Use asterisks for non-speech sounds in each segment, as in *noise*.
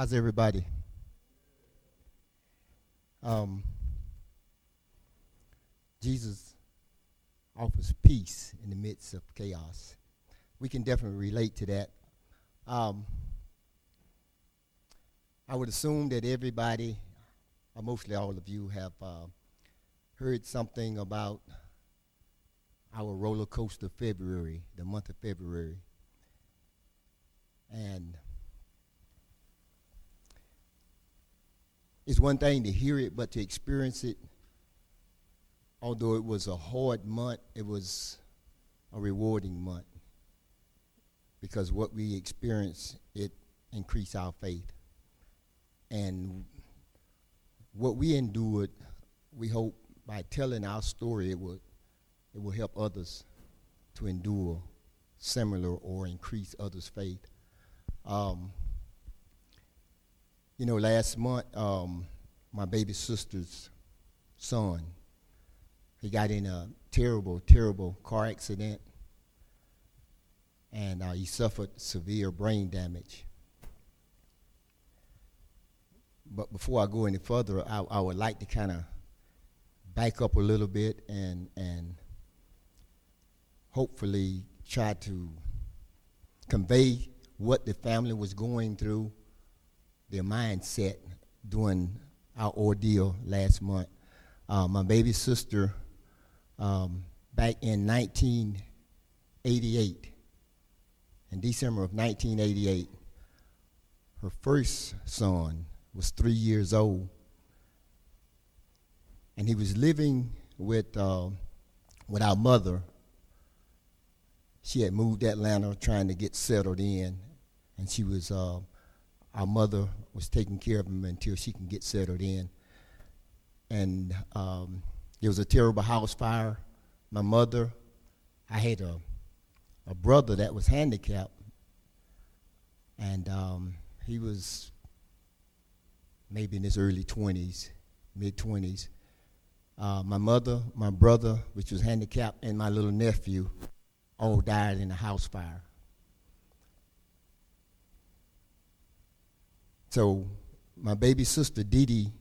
How's everybody? Um, Jesus offers peace in the midst of chaos. We can definitely relate to that. Um, I would assume that everybody, or mostly all of you, have uh, heard something about our roller coaster February, the month of February. And it's one thing to hear it, but to experience it, although it was a hard month, it was a rewarding month because what we experienced, it increased our faith. And what we endured, we hope by telling our story, it will, it will help others to endure similar or increase others' faith. Um, you know, last month, um, my baby sister's son, he got in a terrible, terrible car accident, and uh, he suffered severe brain damage. But before I go any further, I, I would like to kind of back up a little bit and and hopefully try to convey what the family was going through their mindset during our ordeal last month. Uh, my baby sister, um, back in 1988, in December of 1988, her first son was three years old, and he was living with uh, with our mother. She had moved to Atlanta, trying to get settled in, and she was uh, our mother was taking care of him until she can get settled in. And um, there was a terrible house fire. My mother, I had a, a brother that was handicapped, and um, he was maybe in his early 20s, mid 20s. Uh, my mother, my brother, which was handicapped, and my little nephew all died in a house fire. So my baby sister Dee Dee,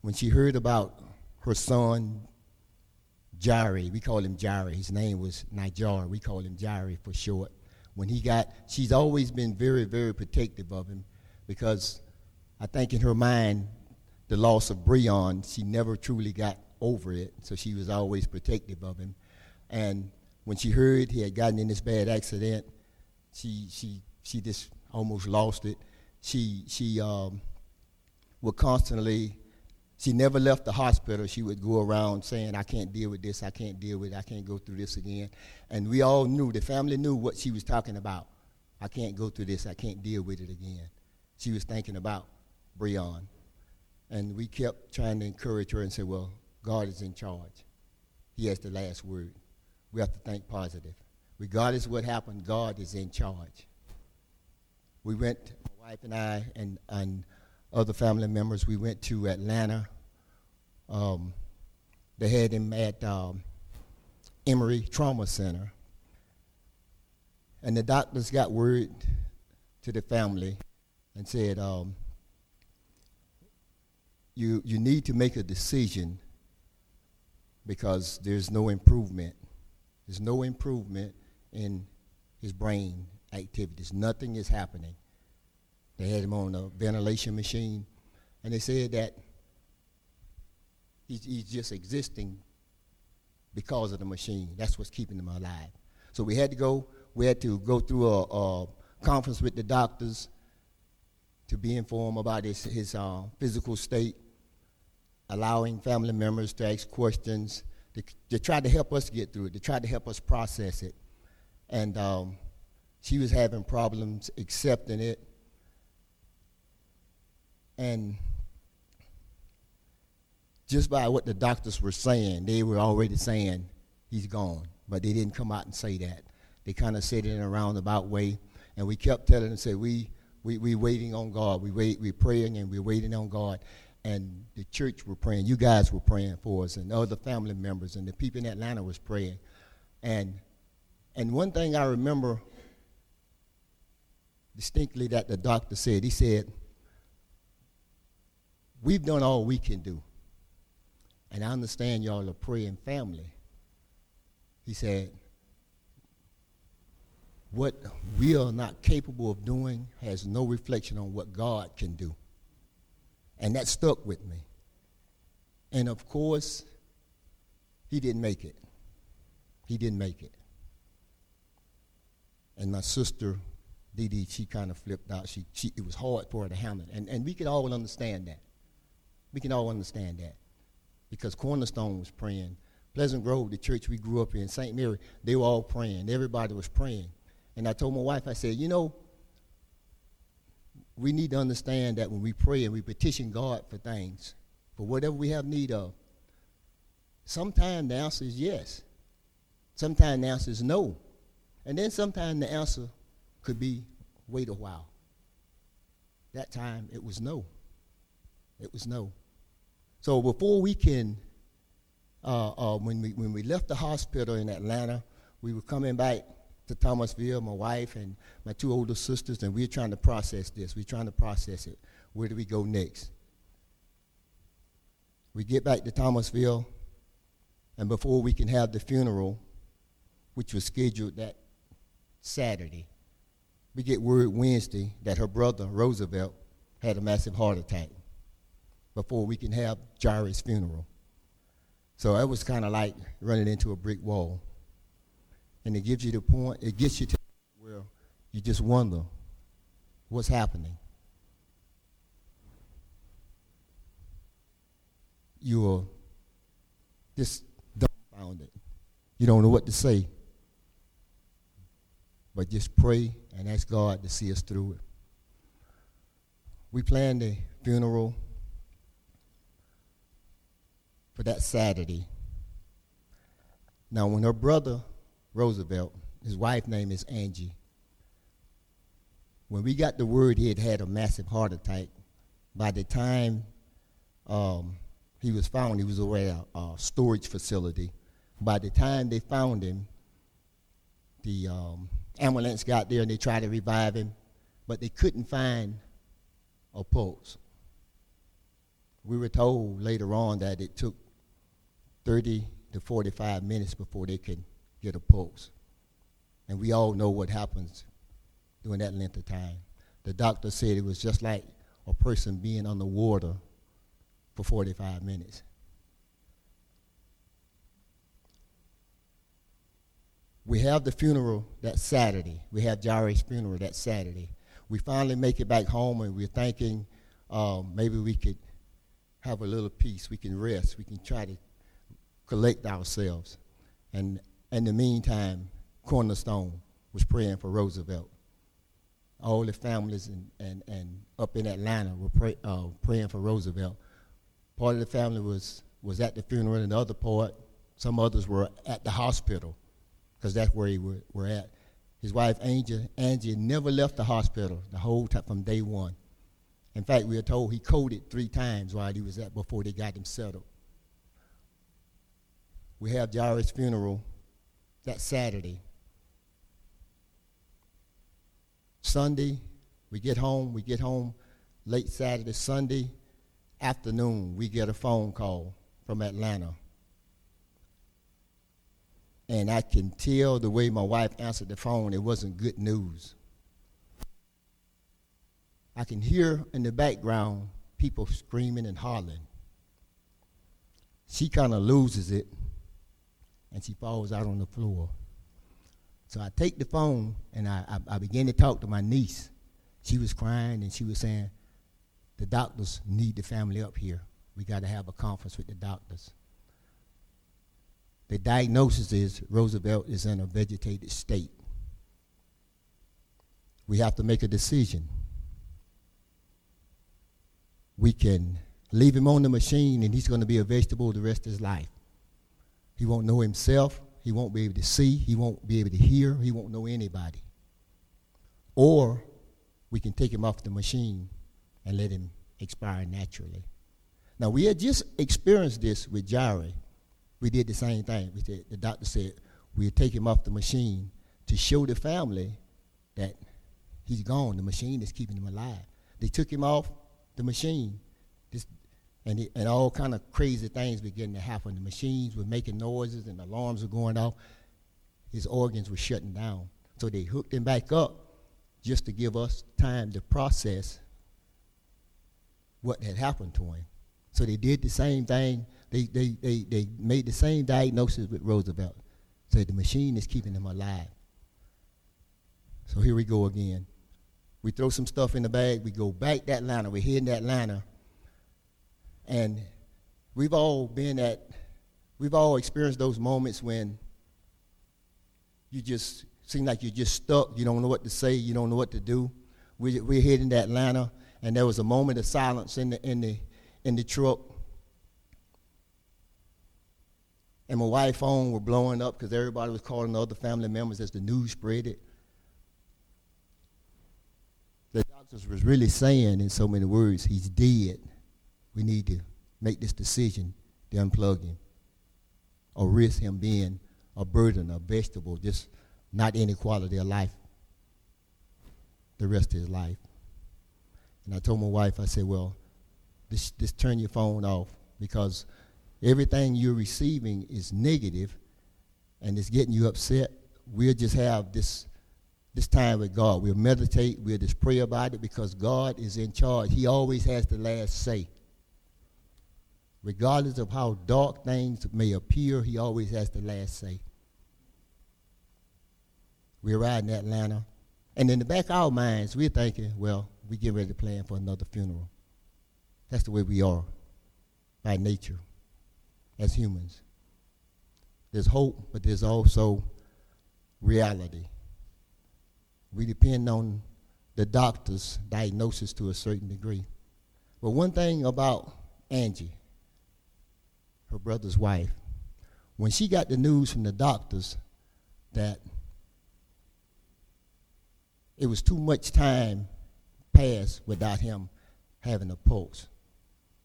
when she heard about her son Jari, we call him Jari. His name was Nijar. We call him Jari for short. When he got, she's always been very, very protective of him because I think in her mind, the loss of Breon, she never truly got over it. So she was always protective of him. And when she heard he had gotten in this bad accident, she she she just almost lost it she she um, would constantly she never left the hospital. She would go around saying, I can't deal with this, I can't deal with it, I can't go through this again. And we all knew, the family knew what she was talking about. I can't go through this, I can't deal with it again. She was thinking about Breon. And we kept trying to encourage her and say, Well, God is in charge. He has the last word. We have to think positive. Regardless of what happened, God is in charge. We went wife and I and, and other family members, we went to Atlanta. Um, they had him at um, Emory Trauma Center. And the doctors got word to the family and said, um, you, you need to make a decision because there's no improvement. There's no improvement in his brain activities. Nothing is happening. They had him on a ventilation machine, and they said that he's, he's just existing because of the machine. That's what's keeping him alive. So we had to go. We had to go through a, a conference with the doctors to be informed about his, his uh, physical state, allowing family members to ask questions. They, they tried to help us get through it. They tried to help us process it. And um, she was having problems accepting it and just by what the doctors were saying, they were already saying he's gone. But they didn't come out and say that. They kind of said it in a roundabout way. And we kept telling them, say, we, we, we waiting on God. We wait, we praying and we're waiting on God. And the church were praying. You guys were praying for us and other family members and the people in Atlanta was praying. And, and one thing I remember distinctly that the doctor said, he said, we've done all we can do. And I understand y'all are praying family. He said, what we are not capable of doing has no reflection on what God can do. And that stuck with me. And of course, he didn't make it. He didn't make it. And my sister, Dee Dee, she kind of flipped out. She, she, it was hard for her to handle it. And, and we could all understand that. We can all understand that. Because Cornerstone was praying. Pleasant Grove, the church we grew up in, St. Mary, they were all praying. Everybody was praying. And I told my wife, I said, you know, we need to understand that when we pray and we petition God for things, for whatever we have need of, sometimes the answer is yes. Sometimes the answer is no. And then sometimes the answer could be wait a while. That time it was no. It was no. So before we can, uh, uh, when, we, when we left the hospital in Atlanta, we were coming back to Thomasville, my wife and my two older sisters, and we are trying to process this. We're trying to process it. Where do we go next? We get back to Thomasville, and before we can have the funeral, which was scheduled that Saturday, we get word Wednesday that her brother, Roosevelt, had a massive heart attack before we can have Jari's funeral. So it was kind of like running into a brick wall and it gives you the point, it gets you to where you just wonder what's happening. You're just dumbfounded. You don't know what to say. But just pray and ask God to see us through it. We planned the funeral for that Saturday. Now, when her brother Roosevelt. His wife's name is Angie. When we got the word he had had a massive heart attack, by the time um, he was found, he was over at a, a, storage facility. By the time they found him, the um, ambulance got there and they tried to revive him, but they couldn't find a pulse. We were told later on that it took 30 to 45 minutes before they can get a pulse. And we all know what happens during that length of time. The doctor said it was just like a person being underwater for 45 minutes. We have the funeral that Saturday. We have Jari's funeral that Saturday. We finally make it back home and we're thinking um, maybe we could have a little peace. We can rest. We can try to collect ourselves. And in the meantime, Cornerstone was praying for Roosevelt. All the families and, and, and up in Atlanta were pray, uh, praying for Roosevelt. Part of the family was, was at the funeral, and the other part, some others were at the hospital, because that's where he were, were at. His wife, Angie, Angie, never left the hospital the whole time from day one. In fact, we are told he coded three times while he was at before they got him settled. We have Jari's funeral that Saturday. Sunday, we get home, we get home late Saturday, Sunday afternoon, we get a phone call from Atlanta. And I can tell the way my wife answered the phone, it wasn't good news. I can hear in the background people screaming and hollering. She kind of loses it and she falls out on the floor. So I take the phone and I, I, I began to talk to my niece. She was crying and she was saying, The doctors need the family up here. We got to have a conference with the doctors. The diagnosis is Roosevelt is in a vegetated state. We have to make a decision. We can leave him on the machine and he's going to be a vegetable the rest of his life. He won't know himself. He won't be able to see. He won't be able to hear. He won't know anybody. Or we can take him off the machine and let him expire naturally. Now, we had just experienced this with Jari. We did the same thing. We said, the doctor said we'd take him off the machine to show the family that he's gone. The machine is keeping him alive. They took him off the machine. And, it, and all kind of crazy things began to happen. The machines were making noises and alarms were going off. His organs were shutting down. So they hooked him back up just to give us time to process what had happened to him. So they did the same thing. They, they, they, they made the same diagnosis with Roosevelt. Said the machine is keeping him alive. So here we go again. We throw some stuff in the bag. We go back that liner. We're hitting that liner. And we've all been at, we've all experienced those moments when you just seem like you're just stuck. You don't know what to say. You don't know what to do. We, we're hitting that liner, and there was a moment of silence in the, in the, in the truck. And my wife's phone were blowing up because everybody was calling the other family members as the news spread it. The doctors was really saying in so many words, he's dead. We need to make this decision to unplug him or risk him being a burden, a vegetable, just not any quality of life the rest of his life. And I told my wife, I said, well, just, just turn your phone off because everything you're receiving is negative and it's getting you upset. We'll just have this, this time with God. We'll meditate. We'll just pray about it because God is in charge. He always has the last say. Regardless of how dark things may appear, he always has the last say. We're riding Atlanta. And in the back of our minds, we're thinking, well, we get ready to plan for another funeral. That's the way we are by nature as humans. There's hope, but there's also reality. We depend on the doctor's diagnosis to a certain degree. But one thing about Angie, her brother's wife, when she got the news from the doctors that it was too much time passed without him having a pulse.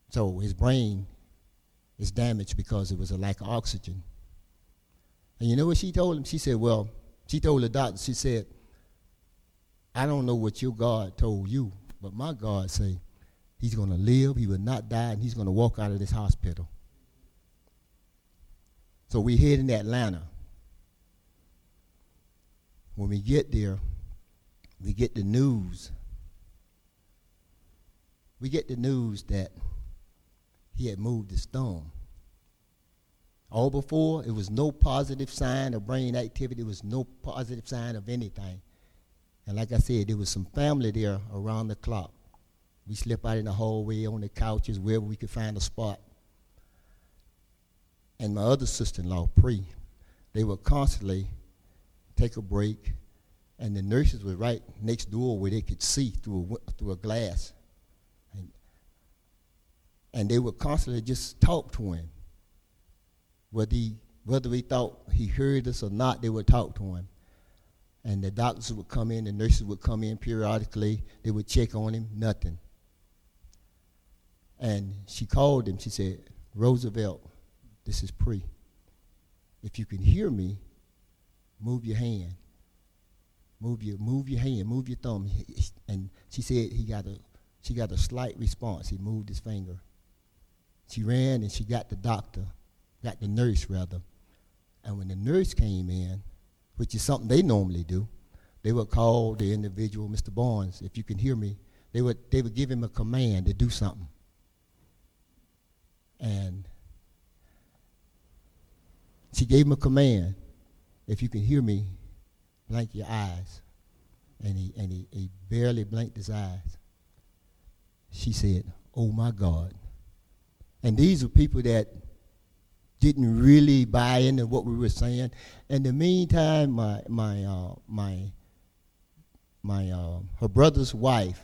So his brain is damaged because it was a lack of oxygen. And you know what she told him? She said, Well, she told the doctor, she said, I don't know what your God told you, but my God say he's going to live, he will not die, and he's going to walk out of this hospital. So we head in Atlanta. When we get there, we get the news. We get the news that he had moved his thumb. All before, it was no positive sign of brain activity. It was no positive sign of anything. And like I said, there was some family there around the clock. We slept out in the hallway, on the couches, wherever we could find a spot. And my other sister-in-law, Pre, they would constantly take a break, and the nurses were right next door where they could see through a, through a glass. And, and they would constantly just talk to him. Whether he, whether he thought he heard us or not, they would talk to him. And the doctors would come in, the nurses would come in periodically. They would check on him, nothing. And she called him. She said, Roosevelt, this is Pre. If you can hear me, move your hand. Move your move your hand, move your thumb. And she said he got a she got a slight response. He moved his finger. She ran and she got the doctor, got the nurse rather. And when the nurse came in, which is something they normally do, they would call the individual, Mr. Barnes, if you can hear me, they would they would give him a command to do something. And she gave him a command. If you can hear me, blink your eyes. And he, and he, he barely blinked his eyes. She said, Oh my God. And these are people that didn't really buy into what we were saying. In the meantime, my my uh, my my uh, her brother's wife,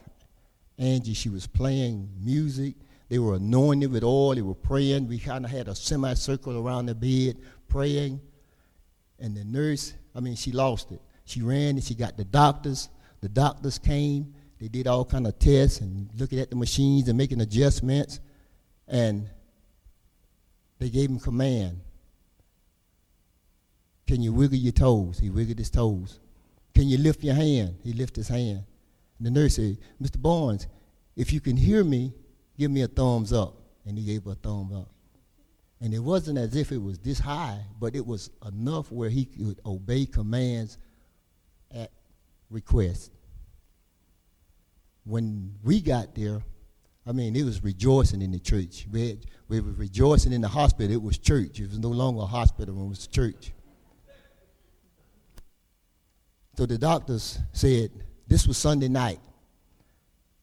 Angie, she was playing music. They were anointed with oil. They were praying. We kind of had a semicircle around the bed, praying. And the nurse, I mean, she lost it. She ran and she got the doctors. The doctors came. They did all kind of tests and looking at the machines and making adjustments. And they gave him command. Can you wiggle your toes? He wiggled his toes. Can you lift your hand? He lifted his hand. And the nurse said, Mr. Barnes, if you can hear me, give me a thumbs up. And he gave her a thumb up. And it wasn't as if it was this high, but it was enough where he could obey commands at request. When we got there, I mean, it was rejoicing in the church. We, had, we were rejoicing in the hospital. It was church. It was no longer a hospital, it was church. So the doctors said, this was Sunday night.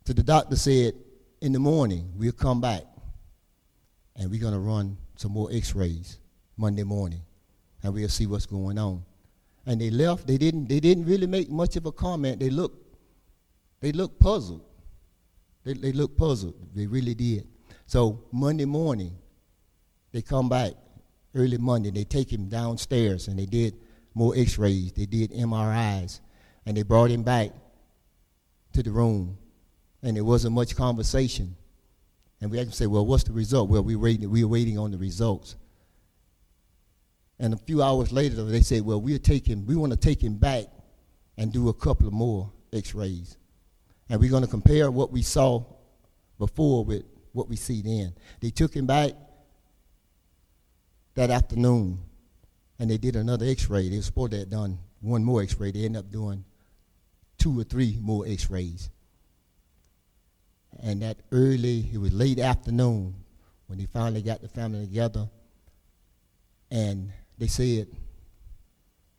So the doctor said, in the morning, we'll come back and we're going to run some more x-rays Monday morning and we'll see what's going on. And they left. They didn't, they didn't really make much of a comment. They looked, they looked puzzled. They, they looked puzzled. They really did. So Monday morning, they come back early Monday. They take him downstairs and they did more x-rays. They did MRIs. And they brought him back to the room. And there wasn't much conversation. And we to say, well, what's the result? Well, we're waiting, we were waiting on the results. And a few hours later, they say, well, take him, we want to take him back and do a couple of more x-rays. And we're going to compare what we saw before with what we see then. They took him back that afternoon, and they did another x-ray. They were supposed to have done one more x-ray. They ended up doing two or three more x-rays. And that early, it was late afternoon when they finally got the family together. And they said,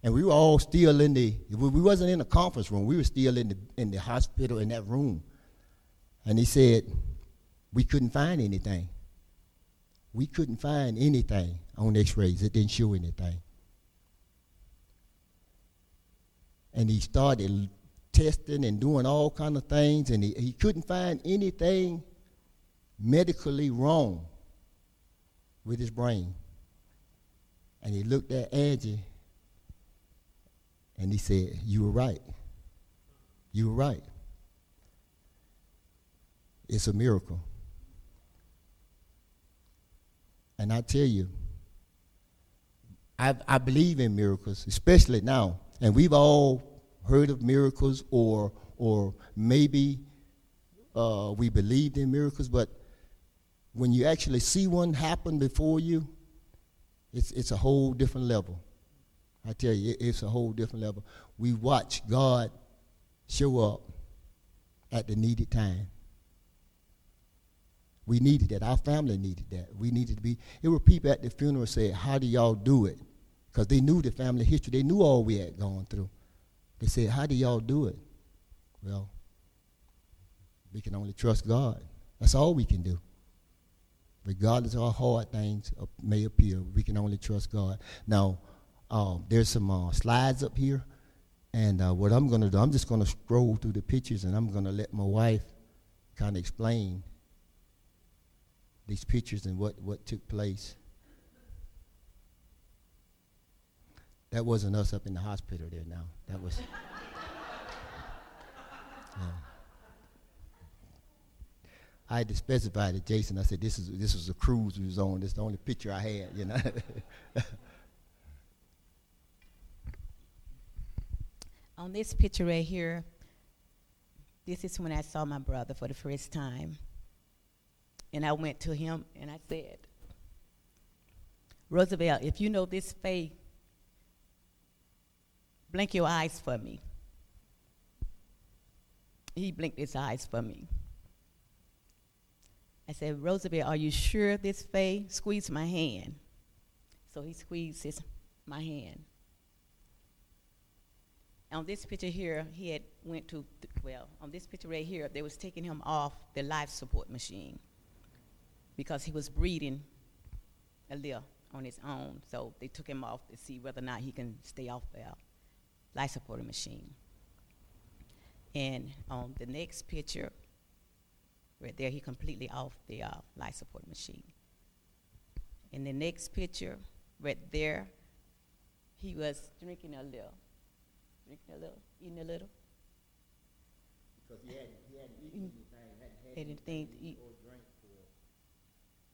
and we were all still in the, we wasn't in the conference room. We were still in the, in the hospital in that room. And he said, we couldn't find anything. We couldn't find anything on x-rays. It didn't show anything. And he started testing and doing all kind of things, and he, he couldn't find anything medically wrong with his brain. And he looked at Angie and he said, You were right. You were right. It's a miracle. And I tell you, I, I believe in miracles, especially now. And we've all heard of miracles, or, or maybe uh, we believed in miracles, but when you actually see one happen before you, it's, it's a whole different level. I tell you, it, it's a whole different level. We watch God show up at the needed time. We needed that. Our family needed that. We needed to be. There were people at the funeral said, "How do y'all do it?" Because they knew the family history. They knew all we had gone through. They said, "How do y'all do it?" Well, we can only trust God. That's all we can do regardless of how hard things may appear, we can only trust God. Now, um, there's some uh, slides up here, and uh, what I'm going to do, I'm just going to scroll through the pictures, and I'm going to let my wife kind of explain these pictures and what, what took place. That wasn't us up in the hospital there now. That was. *laughs* I had to specify to Jason. I said, "This is this was a cruise we was on. This is the only picture I had, you know." *laughs* on this picture right here, this is when I saw my brother for the first time, and I went to him and I said, "Roosevelt, if you know this Faye, blink your eyes for me." He blinked his eyes for me. I said, Roosevelt, are you sure this Faye? Squeeze my hand. So he squeezed his, my hand. On this picture here, he had went to, th- well, on this picture right here, they was taking him off the life support machine because he was breathing a little on his own. So they took him off to see whether or not he can stay off the life support machine. And on the next picture, Right there, he completely off the uh, life support machine. In the next picture, right there, he was drinking a little, drinking a little, eating a little. Because he hadn't, he hadn't eaten anything, hadn't had anything to eat. or drink for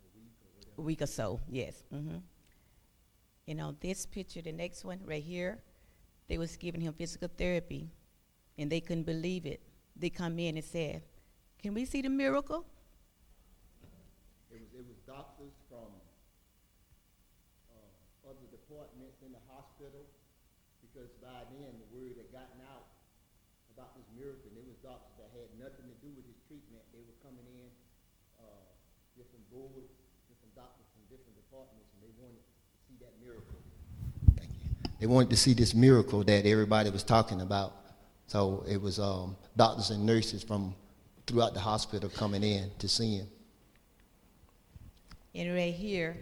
a week or whatever. A week or so, yes. Mm-hmm. And on this picture, the next one right here, they was giving him physical therapy, and they couldn't believe it. They come in and said, can we see the miracle? It was it was doctors from uh, other departments in the hospital because by then the word had gotten out about this miracle, and it was doctors that had nothing to do with his treatment. They were coming in, uh, different boards, different doctors from different departments, and they wanted to see that miracle. They wanted to see this miracle that everybody was talking about. So it was um, doctors and nurses from throughout the hospital coming in to see him. And right here,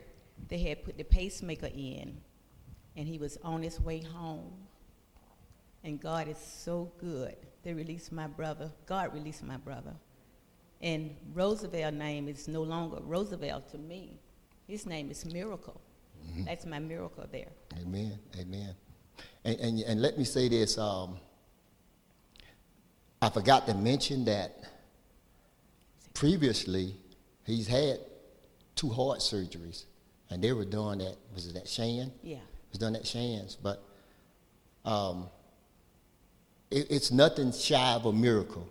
they had put the pacemaker in, and he was on his way home. And God is so good. They released my brother. God released my brother. And Roosevelt's name is no longer Roosevelt to me. His name is Miracle. Mm-hmm. That's my miracle there. Amen. Amen. And, and, and let me say this. Um, I forgot to mention that previously he's had two heart surgeries, and they were done at was it at Shan? Yeah. It was done at Shands, but um, it, it's nothing shy of a miracle.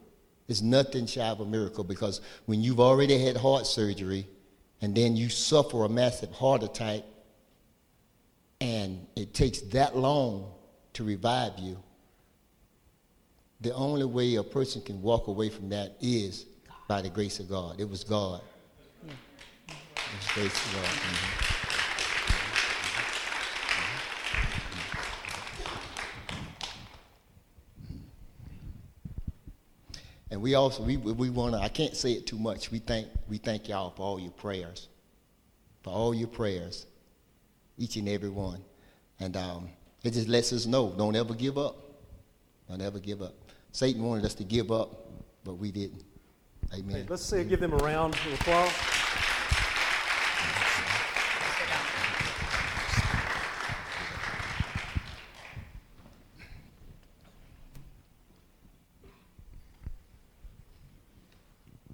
It's nothing shy of a miracle because when you've already had heart surgery, and then you suffer a massive heart attack, and it takes that long to revive you. The only way a person can walk away from that is by the grace of God. It was God. Yeah. It was grace of God. Mhm. And we also we we want to. I can't say it too much. We thank we thank y'all for all your prayers, for all your prayers, each and every one, and um, it just lets us know don't ever give up, don't ever give up. Satan wanted us to give up, but we didn't. Amen. Hey, let's say, give them a round of applause.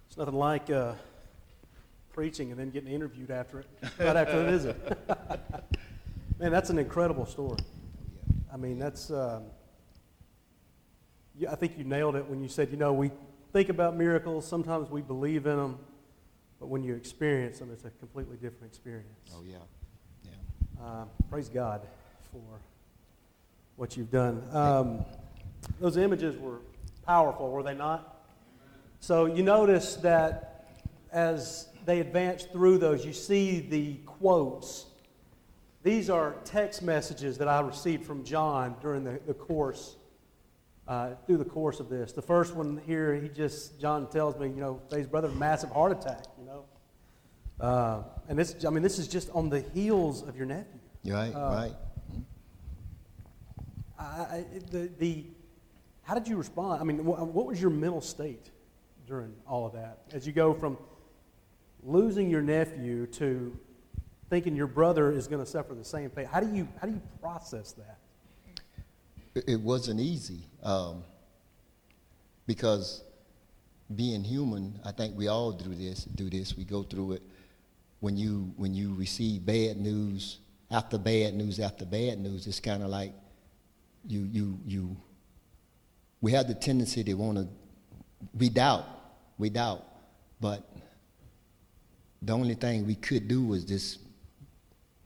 It's nothing like uh, preaching and then getting interviewed after it, right after the visit. *laughs* Man, that's an incredible story. I mean, that's. Um, yeah, I think you nailed it when you said, you know, we think about miracles, sometimes we believe in them, but when you experience them, it's a completely different experience. Oh yeah, yeah. Uh, praise God for what you've done. Um, those images were powerful, were they not? So you notice that as they advance through those, you see the quotes. These are text messages that I received from John during the, the course, uh, through the course of this. The first one here, he just, John tells me, you know, his brother, massive heart attack, you know. Uh, and this, I mean, this is just on the heels of your nephew. Right, Uh, right. I, I, the, the, how did you respond? I mean, wh- what was your mental state during all of that? As you go from losing your nephew to thinking your brother is going to suffer the same fate, how do you, how do you process that? It, wasn't easy um, because being human, I think we all do this. Do this. We go through it. When you when you receive bad news after bad news after bad news, it's kind of like you you you. We have the tendency to want to. We doubt. We doubt, but the only thing we could do was just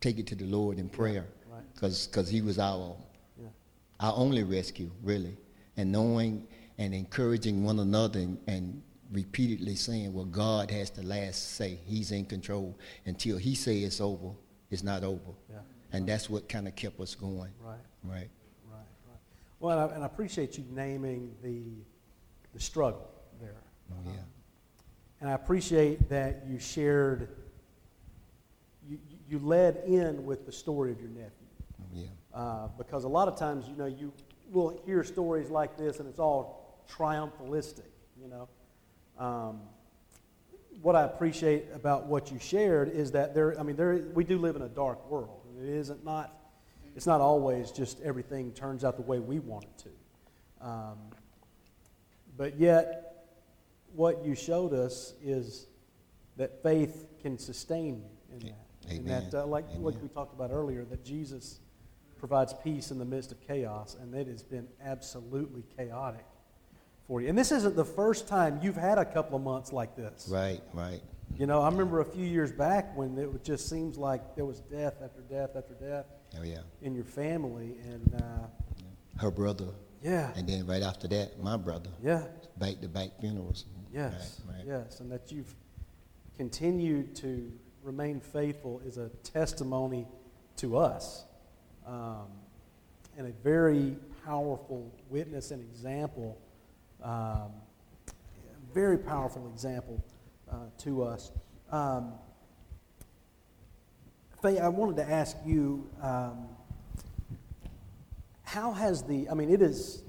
take it to the Lord in prayer, right. because He was our Yeah. our only rescue, really. And knowing and encouraging one another and, and repeatedly saying, well, God has the last say. He's in control. Until he say it's over, it's not over. Yeah. And that's what kind of kept us going. Right, Right. right, right. Well, and I, and I appreciate you naming the, the struggle there. Oh, yeah. Um, and I appreciate that you shared, you, led in with the story of your nephew. Oh, yeah. Uh, because a lot of times, you know, you will hear stories like this and it's all triumphalistic, you know. Um, what I appreciate about what you shared is that there, I mean, there, we do live in a dark world. It isn't not, it's not always just everything turns out the way we want it to. Um, but yet, what you showed us is that faith can sustain you in that. And that, uh, like, like Amen. we talked about earlier, that Jesus provides peace in the midst of chaos, and it has been absolutely chaotic for you. And this isn't the first time you've had a couple of months like this. Right, right. You know, I remember a few years back when it just seems like there was death after death after death Oh yeah. in your family, and uh, Her brother, yeah, and then right after that, my brother. yeah, Back to back funerals. yes, Right, right. yes, and that you've continued to remain faithful is a testimony to us, um, and a very powerful witness and example, um, very powerful example uh, to us. Um, Faye, I wanted to ask you, um, how has the, I mean, it is,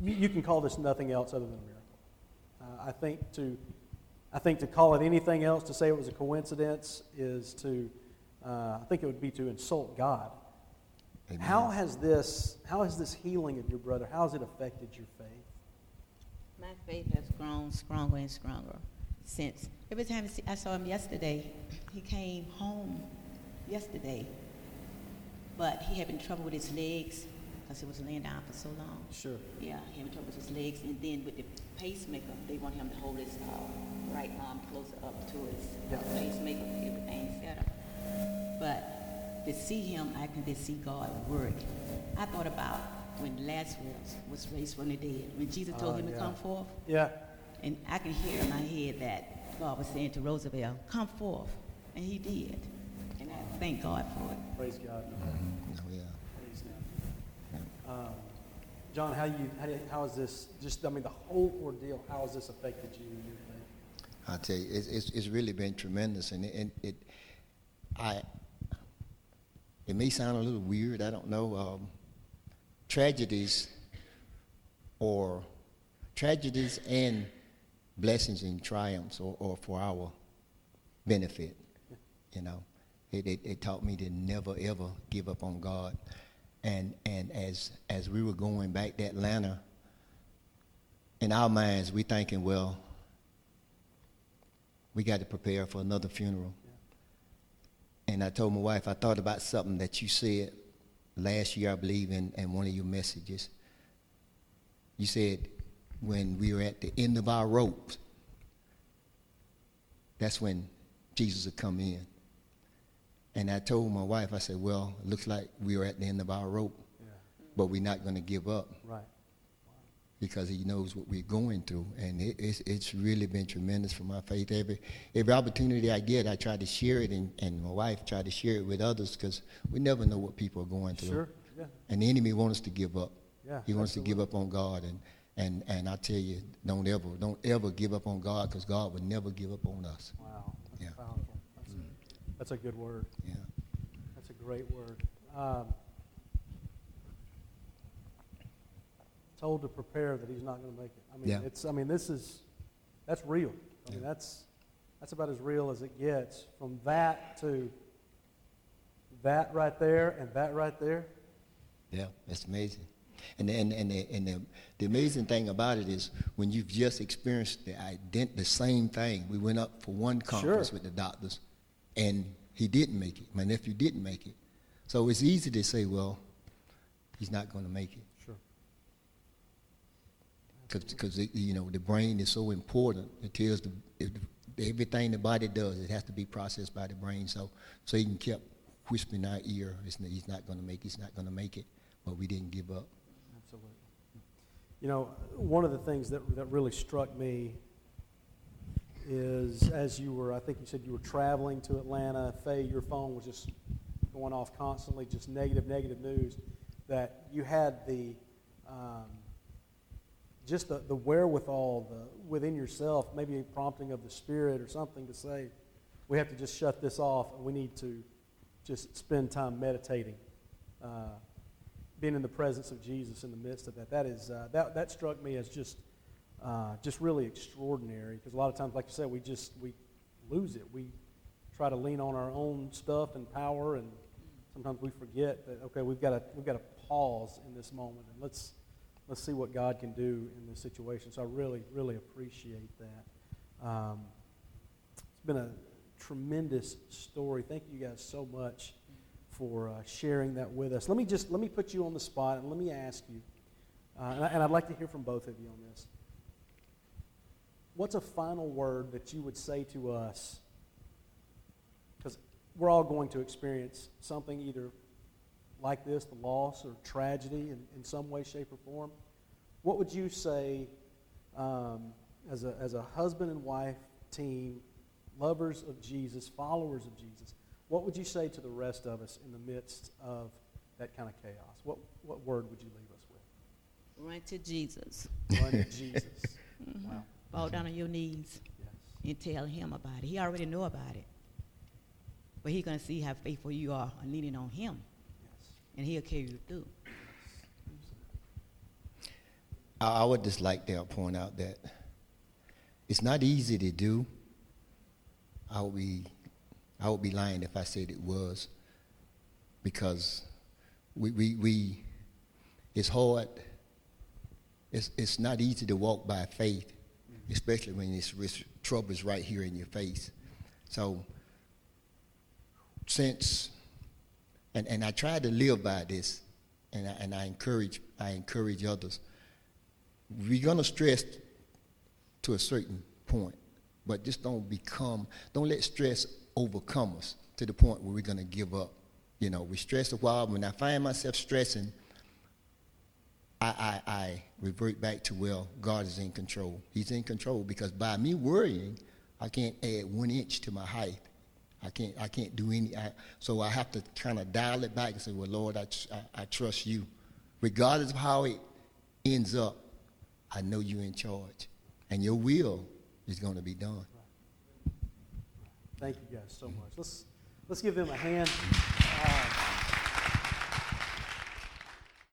you, you can call this nothing else other than a miracle. Uh, I think to, I think to call it anything else, to say it was a coincidence, is to, uh, I think it would be to insult God. Amen. How has this, how has this healing of your brother, how has it affected your faith? My faith has grown stronger and stronger since. Every time I I saw him yesterday, he came home yesterday, but he had been trouble with his legs because he was laying down for so long. Sure. Yeah, he had trouble with his legs, and then with the pacemaker, they want him to hold his uh, right arm closer up to his uh, Yeah. pacemaker, everything set up. But to see him, I can just see God work. I thought about when Lazarus was raised from the dead, when Jesus told Ah, him to yeah. come forth, Yeah, and I can hear in my head that God was saying to Roosevelt, "Come forth," and he did, and I thank God for it. praise God. Mhm. Oh yeah. Um, John, how you, how, do you- this, just, I mean, the whole ordeal, how has this affected you? I tell you, it's, it's, it's really been tremendous, and it, and it, I, it may sound a little weird. I don't know. Um, tragedies, or tragedies and blessings and triumphs, or, or for our benefit. You know, it, it, it taught me to never ever give up on God, and and as as we were going back to Atlanta, in our minds we thinking, well we got to prepare for another funeral. And I told my wife, I thought about something that you said last year, I believe, in, in one of your messages. You said, when we were at the end of our ropes, that's when Jesus would come in. And I told my wife, I said, well, it looks like we are at the end of our rope, Yeah, but we're not going to give up right. because he knows what we're going through. And it, it's, it's really been tremendous for my faith. Every, every opportunity I get, I try to share it, and, and my wife try to share it with others because we never know what people are going through. Sure, yeah, And the enemy wants us to give up. yeah. He wants absolutely. to give up on God. And, and, and I tell you, don't ever, don't ever give up on God because God would never give up on us. Wow, that's Yeah. powerful. That's, that's a good word. Yeah. That's a great word. Um, told to prepare that he's not going to make it. I mean, Yeah. it's. I mean, this is that's real. I mean, Yeah. that's that's about as real as it gets. From that to that right there and that right there. Yeah, that's amazing. And the, and and, the, and the, the amazing thing about it is when you've just experienced the ident- the same thing. We went up for one conference Sure. with the doctors, and he didn't make it. My nephew didn't make it. So it's easy to say, well, he's not going to make it Sure. because you know the brain is so important. It tells the it, everything the body does. It has to be processed by the brain. So Satan kept whispering in our ear, he's not going to make. it, He's not going to make it." But we didn't give up. Absolutely. You know, one of the things that, that really struck me is as you were, I think you said you were traveling to Atlanta, Faye, your phone was just going off constantly, just negative, negative news, that you had the, um, just the, the wherewithal the, within yourself, maybe a prompting of the Spirit or something to say, we have to just shut this off and we need to just spend time meditating. Uh, being in the presence of Jesus in the midst of that. That is uh, that that struck me as just uh, just really extraordinary because a lot of times, like you said, we just we lose it. We try to lean on our own stuff and power, and sometimes we forget that okay, we've got to we've got to pause in this moment and let's let's see what God can do in this situation. So I really really appreciate that. Um, it's been a tremendous story. Thank you guys so much for uh, sharing that with us. Let me just let me put you on the spot and let me ask you, uh, and, I, and I'd like to hear from both of you on this. What's a final word that you would say to us? Because we're all going to experience something either like this, the loss or tragedy in, in some way, shape, or form. What would you say um, as, a, as a husband and wife team, lovers of Jesus, followers of Jesus? What would you say to the rest of us in the midst of that kind of chaos? What, what word would you leave us with? Run to Jesus. Run to Jesus. *laughs* Wow. Fall down on your knees and tell him about it. He already know about it. But he's going to see how faithful you are leaning on him, and he'll carry you through. I would just like to point out that it's not easy to do. I would be, I would be lying if I said it was, because we, we, we it's hard. It's, it's not easy to walk by faith, especially when this it's trouble is right here in your face. So, since, and, and I try to live by this, and I, and I encourage, I encourage others we're to stress to a certain point, but just don't become, don't let stress overcome us to the point where we're to give up. You know, we stress a while. When I find myself stressing, I, I, I revert back to, well, God is in control. He's in control because by me worrying, I can't add one inch to my height. I can't, I can't do any, I, so I have to kind of dial it back and say, well, Lord, I, I, I trust you. Regardless of how it ends up, I know you're in charge, and your will is going to be done. Thank you guys so much. Let's, let's give them a hand.